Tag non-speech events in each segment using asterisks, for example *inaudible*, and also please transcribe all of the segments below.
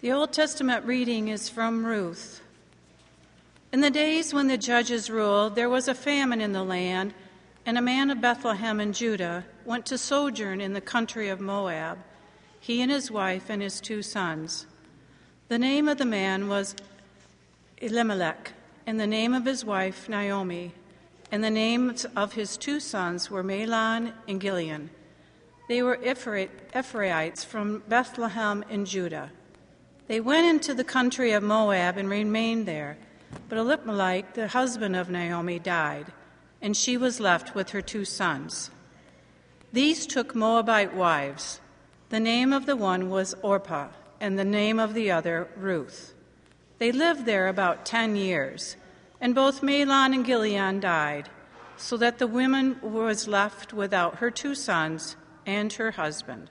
The Old Testament reading is from Ruth. In the days when the judges ruled, there was a famine in the land, and a man of Bethlehem in Judah went to sojourn in the country of Moab, he and his wife and his two sons. The name of the man was Elimelech, and the name of his wife Naomi, and the names of his two sons were Mahlon and Chilion. They were Ephrathites from Bethlehem in Judah. They went into the country of Moab and remained there. But Elimelech, the husband of Naomi, died, and she was left with her two sons. These took Moabite wives. The name of the one was Orpah, and the name of the other Ruth. They lived there about ten years, and both Mahlon and Chilion died, so that the woman was left without her two sons and her husband.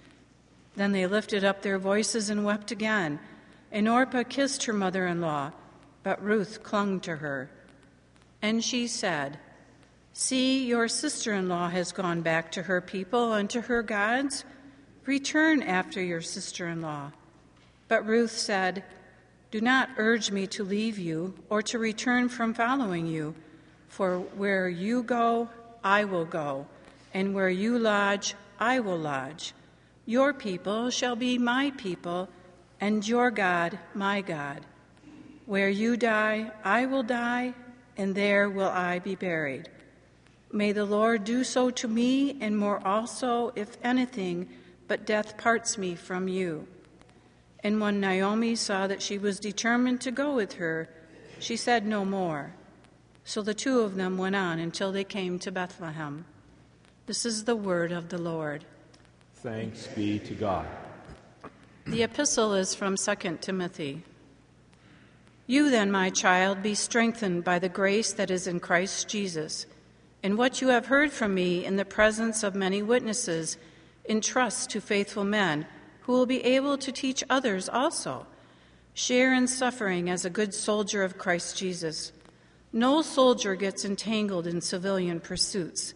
Then they lifted up their voices and wept again. And Orpah kissed her mother in law, but Ruth clung to her. And she said, See, your sister in law has gone back to her people and to her gods. Return after your sister in law. But Ruth said, Do not urge me to leave you or to return from following you, for where you go, I will go, and where you lodge, I will lodge. Your people shall be my people, and your God my God. Where you die, I will die, and there will I be buried. May the Lord do so to me, and more also, if anything but death parts me from you. And when Naomi saw that she was determined to go with her, she said no more. So the two of them went on until they came to Bethlehem. This is the word of the Lord. Thanks be to God. The epistle is from 2 Timothy. You then, my child, be strengthened by the grace that is in Christ Jesus. And what you have heard from me in the presence of many witnesses, entrust to faithful men who will be able to teach others also. Share in suffering as a good soldier of Christ Jesus. No soldier gets entangled in civilian pursuits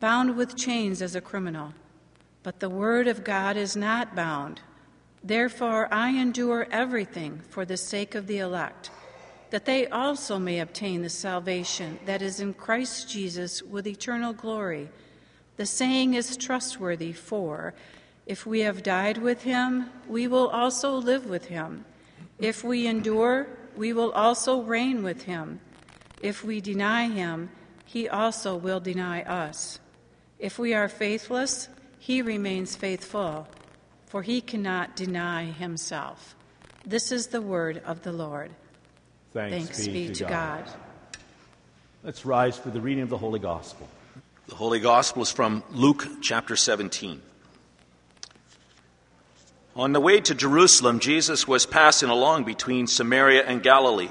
bound with chains as a criminal. But the word of God is not bound. Therefore, I endure everything for the sake of the elect, that they also may obtain the salvation that is in Christ Jesus with eternal glory. The saying is trustworthy, for if we have died with him, we will also live with him. If we endure, we will also reign with him. If we deny him, he also will deny us. If we are faithless, he remains faithful, for he cannot deny himself. This is the word of the Lord. Thanks, Thanks be, be, to God. God. Let's rise for the reading of the Holy Gospel. The Holy Gospel is from Luke chapter 17. On the way to Jerusalem, Jesus was passing along between Samaria and Galilee.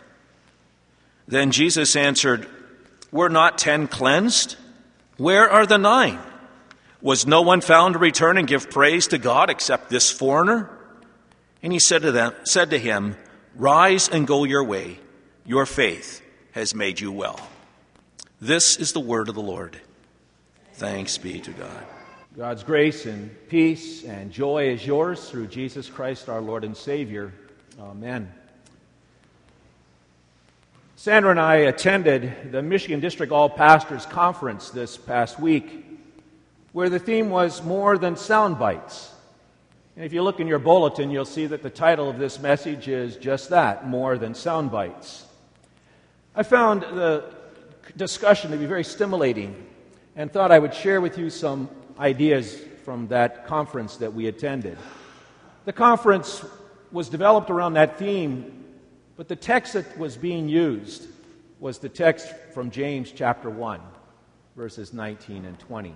Then Jesus answered, Were not ten cleansed? Where are the nine? Was no one found to return and give praise to God except this foreigner? And he said to them, said to him, Rise and go your way. Your faith has made you well. This is the word of the Lord. Thanks be to God. God's grace and peace and joy is yours through Jesus Christ our Lord and Savior. Amen. Sandra and I attended the Michigan District All Pastors Conference this past week, where the theme was more than sound bites. And if you look in your bulletin, you'll see that the title of this message is just that more than sound bites. I found the discussion to be very stimulating and thought I would share with you some ideas from that conference that we attended. The conference was developed around that theme, but the text that was being used was the text from James chapter 1, verses 19 and 20.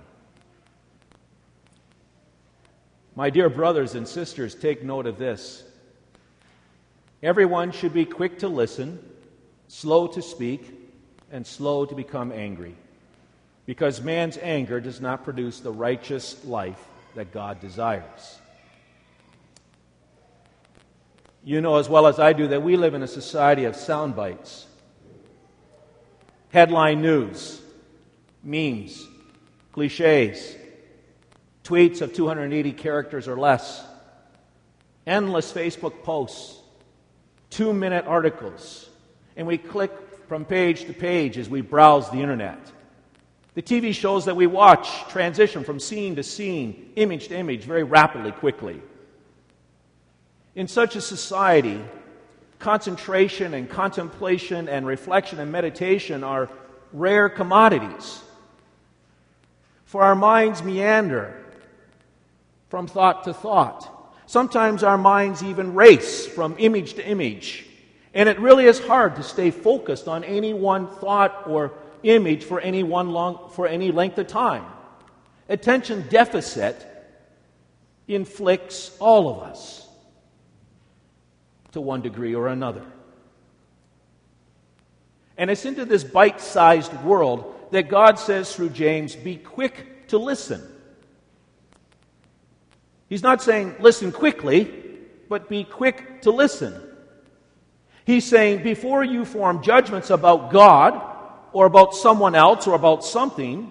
My dear brothers and sisters, take note of this. Everyone should be quick to listen slow to speak, and slow to become angry, because man's anger does not produce the righteous life that God desires. You know as well as I do that we live in a society of sound bites, headline news, memes, cliches, tweets of 280 characters or less, endless Facebook posts, two minute articles and we click from page to page as we browse the internet. The TV shows that we watch transition from scene to scene, image to image, very rapidly, quickly. In such a society, concentration and contemplation and reflection and meditation are rare commodities. For our minds meander from thought to thought. Sometimes our minds even race from image to image and it really is hard to stay focused on any one thought or image for any one long for any length of time. Attention deficit inflicts all of us to one degree or another. And it's into this bite sized world that God says through James, be quick to listen. He's not saying listen quickly, but be quick to listen. He's saying, before you form judgments about God or about someone else or about something,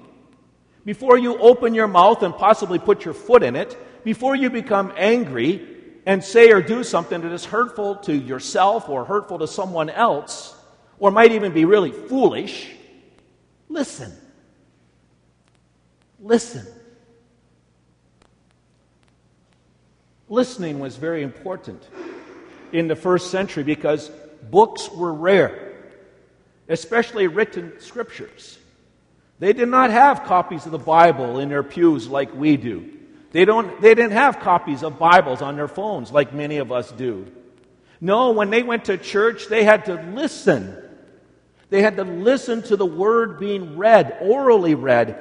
before you open your mouth and possibly put your foot in it, before you become angry and say or do something that is hurtful to yourself or hurtful to someone else, or might even be really foolish, listen. Listen. Listening was very important in the first century because books were rare, especially written scriptures. They did not have copies of the Bible in their pews like we do. They, don't, they didn't have copies of Bibles on their phones like many of us do. No, when they went to church, they had to listen. They had to listen to the word being read, orally read.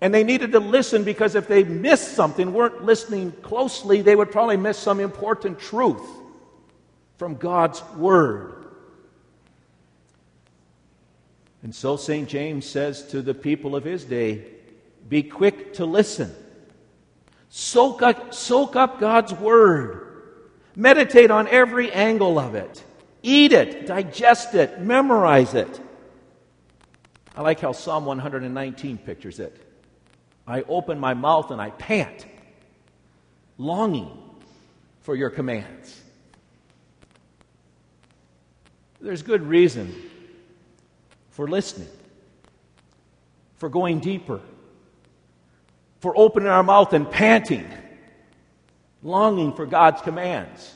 And they needed to listen because if they missed something, weren't listening closely, they would probably miss some important truth from God's Word. And so St. James says to the people of his day be quick to listen, soak up, soak up God's Word, meditate on every angle of it, eat it, digest it, memorize it. I like how Psalm 119 pictures it. I open my mouth and I pant, longing for your commands. There's good reason for listening, for going deeper, for opening our mouth and panting, longing for God's commands.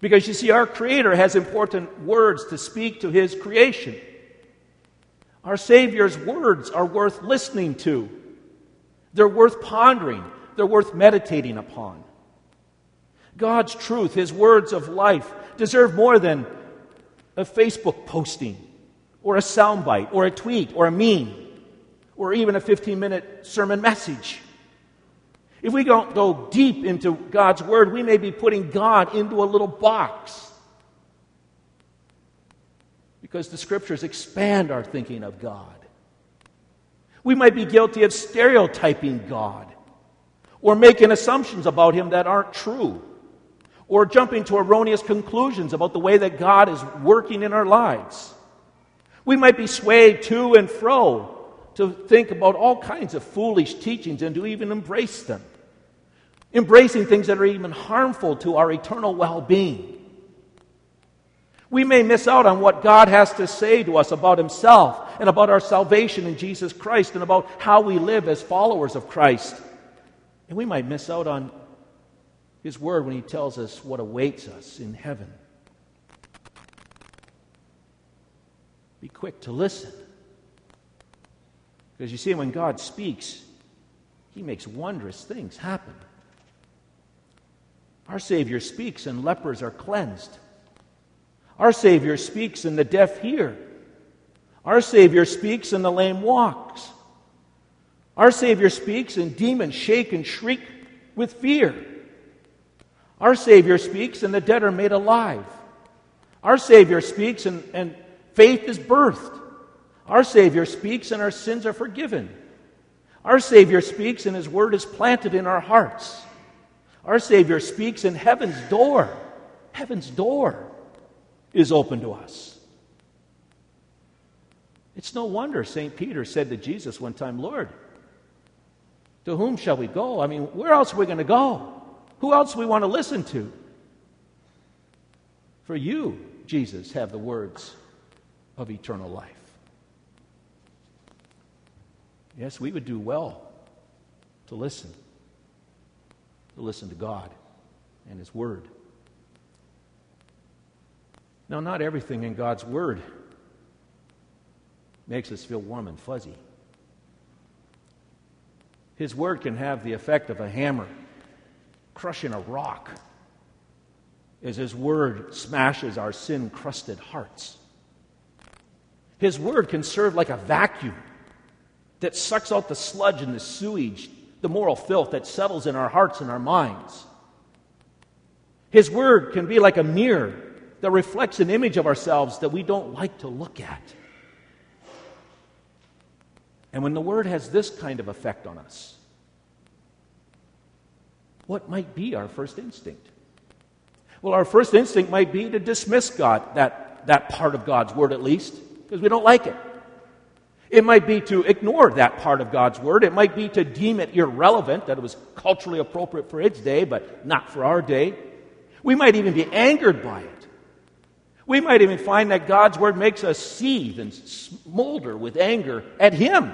Because you see, our Creator has important words to speak to His creation. Our Savior's words are worth listening to, they're worth pondering, they're worth meditating upon. God's truth, His words of life, deserve more than a Facebook posting, or a soundbite, or a tweet, or a meme, or even a 15 minute sermon message. If we don't go deep into God's Word, we may be putting God into a little box. Because the Scriptures expand our thinking of God. We might be guilty of stereotyping God, or making assumptions about Him that aren't true, or jumping to erroneous conclusions about the way that God is working in our lives. We might be swayed to and fro to think about all kinds of foolish teachings and to even embrace them. Embracing things that are even harmful to our eternal well being. We may miss out on what God has to say to us about Himself and about our salvation in Jesus Christ and about how we live as followers of Christ. And we might miss out on His Word when He tells us what awaits us in heaven. Be quick to listen. Because you see, when God speaks, He makes wondrous things happen. Our Savior speaks, and lepers are cleansed. Our Savior speaks, and the deaf hear. Our Savior speaks, and the lame walks. Our Savior speaks, and demons shake and shriek with fear. Our Savior speaks, and the dead are made alive. Our Savior speaks, and, and faith is birthed. Our Savior speaks and our sins are forgiven. Our Savior speaks and His word is planted in our hearts. Our Savior speaks and heaven's door, heaven's door is open to us. It's no wonder St. Peter said to Jesus one time, Lord, to whom shall we go? I mean, where else are we going to go? Who else we want to listen to? For you, Jesus, have the words of eternal life. Yes, we would do well to listen, to listen to God and His Word. Now, not everything in God's Word makes us feel warm and fuzzy. His Word can have the effect of a hammer crushing a rock as His Word smashes our sin crusted hearts. His Word can serve like a vacuum that sucks out the sludge and the sewage, the moral filth that settles in our hearts and our minds. His word can be like a mirror that reflects an image of ourselves that we don't like to look at. And when the word has this kind of effect on us, what might be our first instinct? Well, our first instinct might be to dismiss God, that, that part of God's word at least, because we don't like it. It might be to ignore that part of God's word. It might be to deem it irrelevant, that it was culturally appropriate for its day, but not for our day. We might even be angered by it. We might even find that God's word makes us seethe and smolder with anger at Him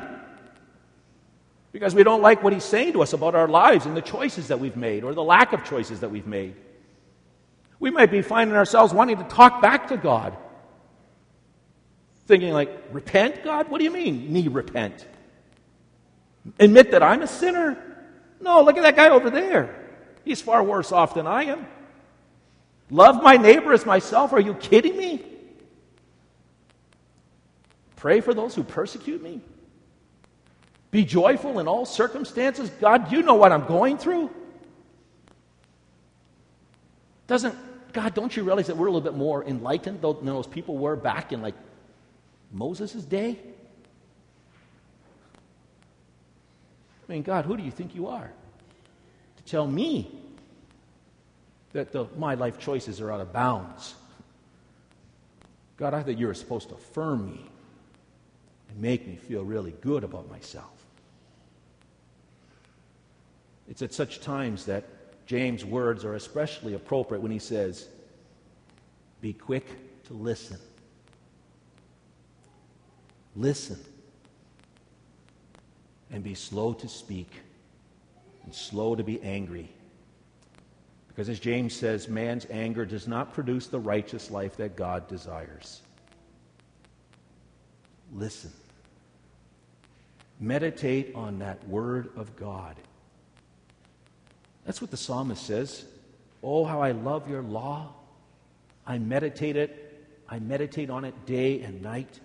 because we don't like what He's saying to us about our lives and the choices that we've made or the lack of choices that we've made. We might be finding ourselves wanting to talk back to God Thinking like, repent, God? What do you mean, me repent? Admit that I'm a sinner? No, look at that guy over there. He's far worse off than I am. Love my neighbor as myself? Are you kidding me? Pray for those who persecute me? Be joyful in all circumstances? God, you know what I'm going through. Doesn't, God, don't you realize that we're a little bit more enlightened than those people were back in like Moses' day? I mean, God, who do you think you are to tell me that the, my life choices are out of bounds? God, I thought you were supposed to affirm me and make me feel really good about myself. It's at such times that James' words are especially appropriate when he says, Be quick to listen Listen. And be slow to speak and slow to be angry. Because as James says, man's anger does not produce the righteous life that God desires. Listen. Meditate on that word of God. That's what the psalmist says. Oh, how I love your law. I meditate it. I meditate on it day and night.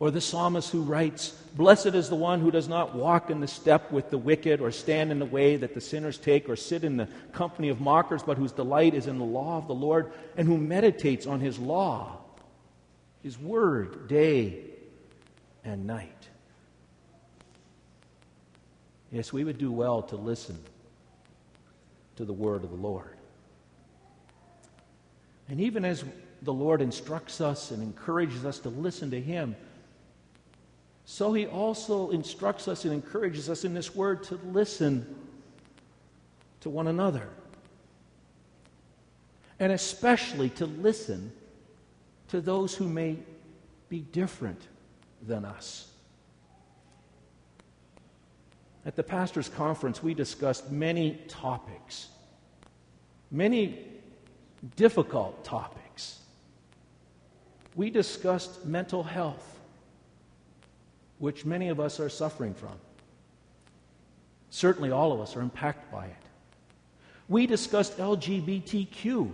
Or the psalmist who writes, Blessed is the one who does not walk in the step with the wicked, or stand in the way that the sinners take, or sit in the company of mockers, but whose delight is in the law of the Lord, and who meditates on his law, his word, day and night. Yes, we would do well to listen to the word of the Lord. And even as the Lord instructs us and encourages us to listen to him, so he also instructs us and encourages us in this word to listen to one another. And especially to listen to those who may be different than us. At the pastor's conference, we discussed many topics, many difficult topics. We discussed mental health which many of us are suffering from. Certainly, all of us are impacted by it. We discussed LGBTQ.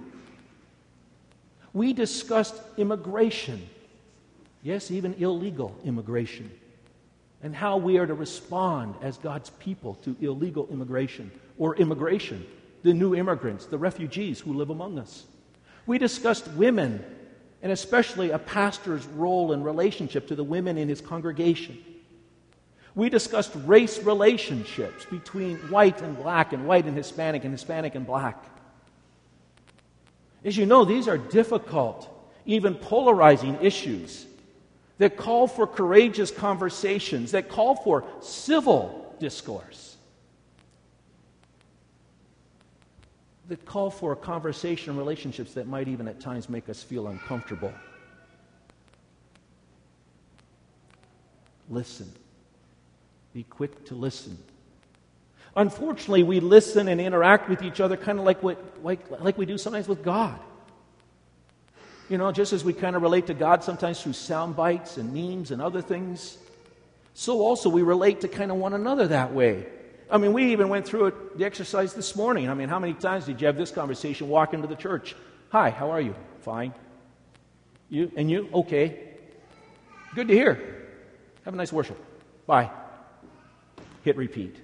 We discussed immigration. Yes, even illegal immigration. And how we are to respond as God's people to illegal immigration or immigration, the new immigrants, the refugees who live among us. We discussed women and especially a pastor's role and relationship to the women in his congregation. We discussed race relationships between white and black, and white and Hispanic, and Hispanic and black. As you know, these are difficult, even polarizing issues that call for courageous conversations, that call for civil discourse. That call for a conversation relationships that might even at times make us feel uncomfortable. Listen. Be quick to listen. Unfortunately, we listen and interact with each other kind of like, what, like, like we do sometimes with God. You know, just as we kind of relate to God sometimes through sound bites and memes and other things, so also we relate to kind of one another that way. I mean, we even went through it, the exercise this morning. I mean, how many times did you have this conversation walk into the church? Hi, how are you? Fine. You? And you? Okay. Good to hear. Have a nice worship. Bye. Hit repeat.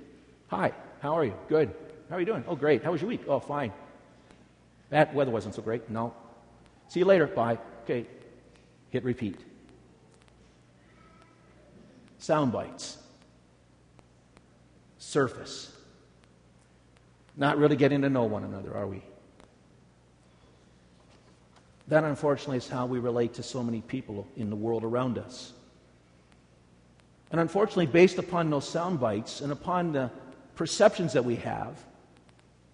Hi, how are you? Good. How are you doing? Oh, great. How was your week? Oh, fine. That weather wasn't so great. No. See you later. Bye. Okay. Hit repeat. Sound bites surface. Not really getting to know one another, are we? That, unfortunately, is how we relate to so many people in the world around us. And unfortunately, based upon those sound bites and upon the perceptions that we have,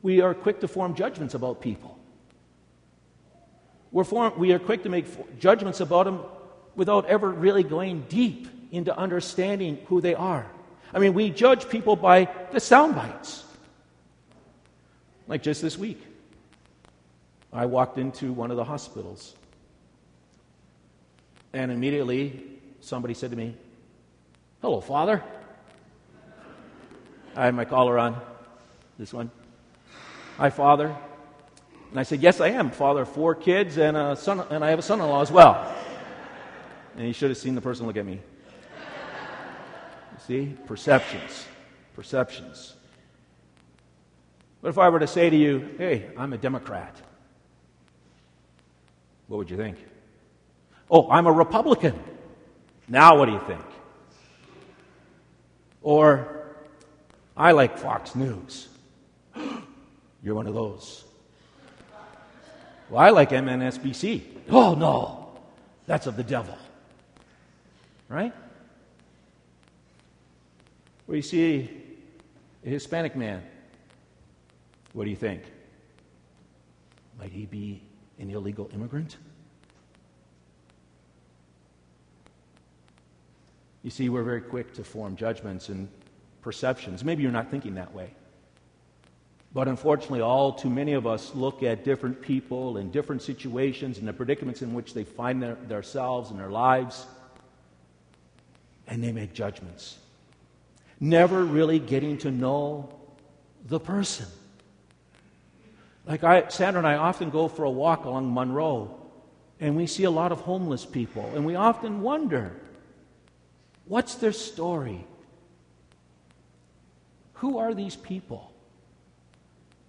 we are quick to form judgments about people. We're form, we are quick to make judgments about them without ever really going deep into understanding who they are. I mean, we judge people by the sound bites. Like just this week, I walked into one of the hospitals, and immediately somebody said to me, Hello, Father. I had my collar on, this one. Hi, Father. And I said, Yes, I am. Father of four kids and, a son, and I have a son in law as well. And he should have seen the person look at me. See? Perceptions. Perceptions. But if I were to say to you, hey, I'm a Democrat, what would you think? Oh, I'm a Republican. Now what do you think? Or, I like Fox News. *gasps* You're one of those. Well, I like MNSBC. Oh, no, that's of the devil. Right? You see a Hispanic man, what do you think? Might he be an illegal immigrant? You see, we're very quick to form judgments and perceptions. Maybe you're not thinking that way. But unfortunately, all too many of us look at different people and different situations and the predicaments in which they find their, themselves and their lives, and they make judgments. Never really getting to know the person. Like I, Sandra and I often go for a walk along Monroe, and we see a lot of homeless people, and we often wonder what's their story? Who are these people?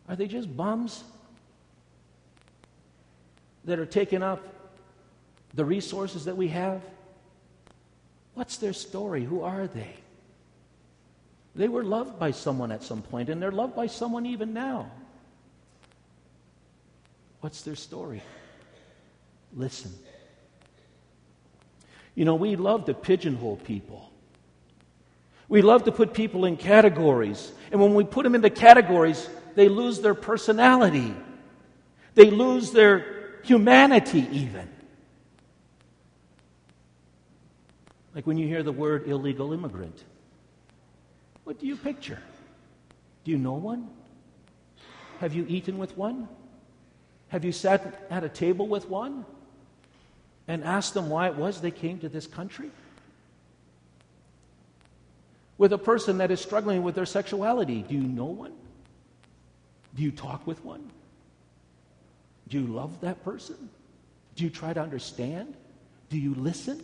Are they just bums that are taking up the resources that we have? What's their story? Who are they? They were loved by someone at some point, and they're loved by someone even now. What's their story? Listen. You know, we love to pigeonhole people. We love to put people in categories. And when we put them into categories, they lose their personality, they lose their humanity, even. Like when you hear the word illegal immigrant, what do you picture? Do you know one? Have you eaten with one? Have you sat at a table with one and asked them why it was they came to this country? With a person that is struggling with their sexuality, do you know one? Do you talk with one? Do you love that person? Do you try to understand? Do you listen?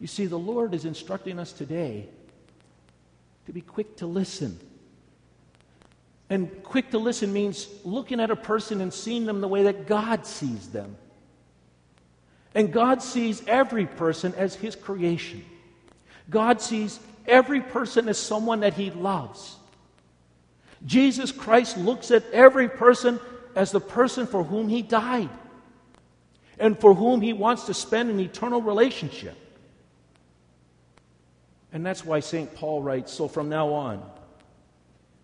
You see, the Lord is instructing us today to be quick to listen. And quick to listen means looking at a person and seeing them the way that God sees them. And God sees every person as His creation. God sees every person as someone that He loves. Jesus Christ looks at every person as the person for whom He died and for whom He wants to spend an eternal relationship. And that's why St. Paul writes So from now on,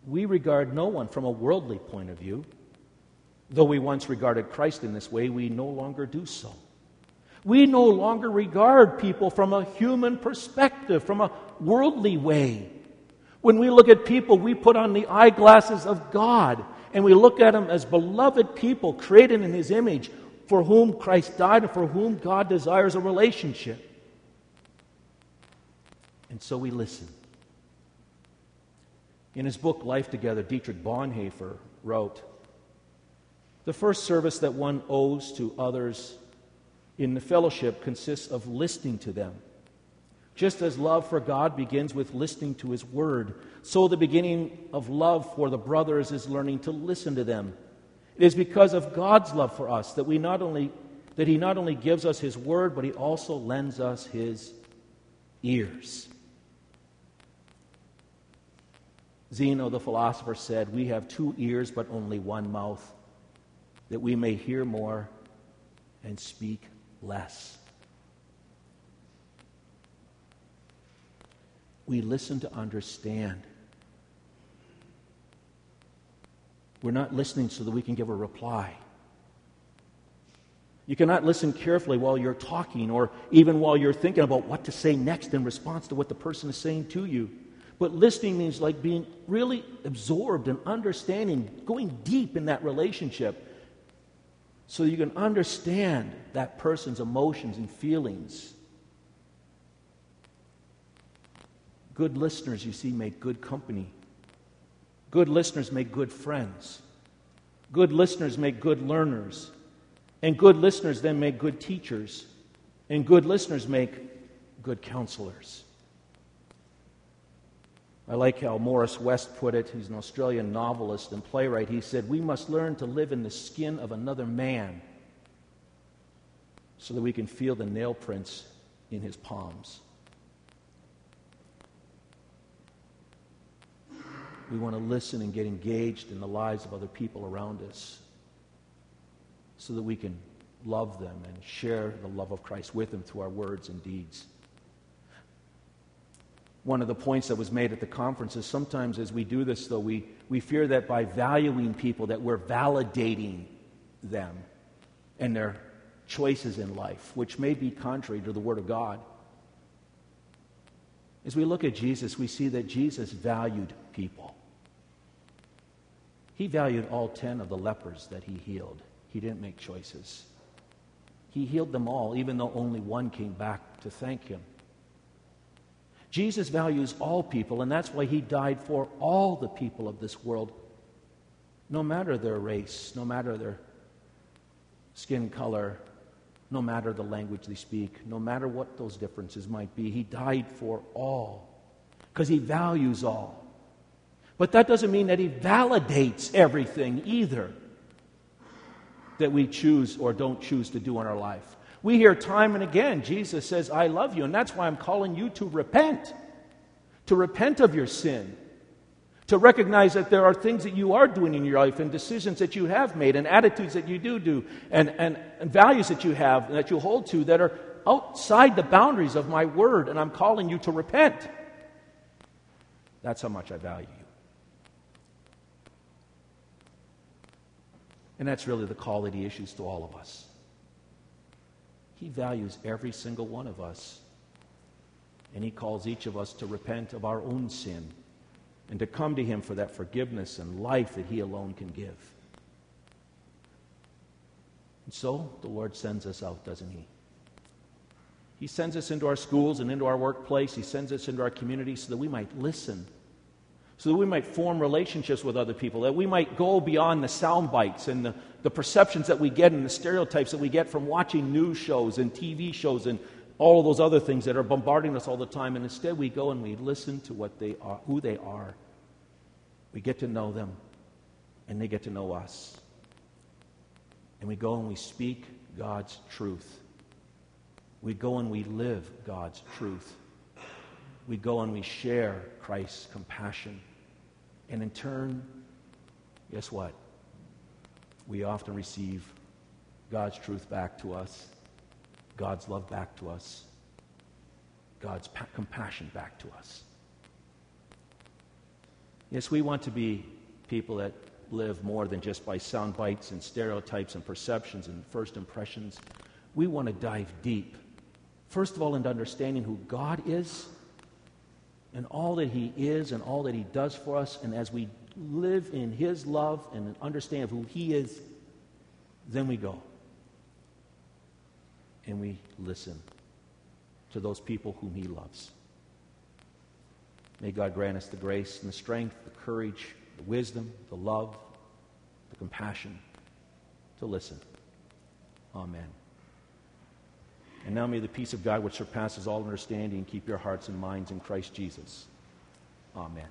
we regard no one from a worldly point of view. Though we once regarded Christ in this way, we no longer do so. We no longer regard people from a human perspective, from a worldly way. When we look at people, we put on the eyeglasses of God and we look at them as beloved people created in His image for whom Christ died and for whom God desires a relationship. And so we listen. In his book, Life Together, Dietrich Bonhoeffer wrote The first service that one owes to others in the fellowship consists of listening to them. Just as love for God begins with listening to His Word, so the beginning of love for the brothers is learning to listen to them. It is because of God's love for us that we not only that He not only gives us His Word, but He also lends us His ears. Zeno the philosopher said, We have two ears but only one mouth, that we may hear more and speak less. We listen to understand. We're not listening so that we can give a reply. You cannot listen carefully while you're talking or even while you're thinking about what to say next in response to what the person is saying to you. But listening means like being really absorbed and understanding, going deep in that relationship so you can understand that person's emotions and feelings. Good listeners, you see, make good company. Good listeners make good friends. Good listeners make good learners. And good listeners then make good teachers. And good listeners make good counselors. I like how Morris West put it. He's an Australian novelist and playwright. He said, We must learn to live in the skin of another man so that we can feel the nail prints in his palms. We want to listen and get engaged in the lives of other people around us so that we can love them and share the love of Christ with them through our words and deeds one of the points that was made at the conference is sometimes as we do this, though, we, we fear that by valuing people that we're validating them and their choices in life, which may be contrary to the Word of God. As we look at Jesus, we see that Jesus valued people. He valued all 10 of the lepers that he healed. He didn't make choices. He healed them all, even though only one came back to thank him. Jesus values all people, and that's why he died for all the people of this world, no matter their race, no matter their skin color, no matter the language they speak, no matter what those differences might be. He died for all because he values all. But that doesn't mean that he validates everything either that we choose or don't choose to do in our life. We hear time and again, Jesus says, I love you. And that's why I'm calling you to repent, to repent of your sin, to recognize that there are things that you are doing in your life and decisions that you have made and attitudes that you do do and, and, and values that you have and that you hold to that are outside the boundaries of my word. And I'm calling you to repent. That's how much I value you. And that's really the call that he issues to all of us. He values every single one of us. And He calls each of us to repent of our own sin and to come to Him for that forgiveness and life that He alone can give. And so the Lord sends us out, doesn't He? He sends us into our schools and into our workplace. He sends us into our community so that we might listen, so that we might form relationships with other people, that we might go beyond the sound bites and the the perceptions that we get and the stereotypes that we get from watching news shows and TV shows and all of those other things that are bombarding us all the time. And instead, we go and we listen to what they are, who they are. We get to know them, and they get to know us. And we go and we speak God's truth. We go and we live God's truth. We go and we share Christ's compassion. And in turn, guess what? We often receive God's truth back to us, God's love back to us, God's pa- compassion back to us. Yes, we want to be people that live more than just by sound bites and stereotypes and perceptions and first impressions. We want to dive deep. First of all, into understanding who God is and all that He is and all that He does for us. And as we live in His love and understand who He is, then we go and we listen to those people whom He loves. May God grant us the grace and the strength, the courage, the wisdom, the love, the compassion to listen. Amen. And now may the peace of God, which surpasses all understanding, keep your hearts and minds in Christ Jesus. Amen.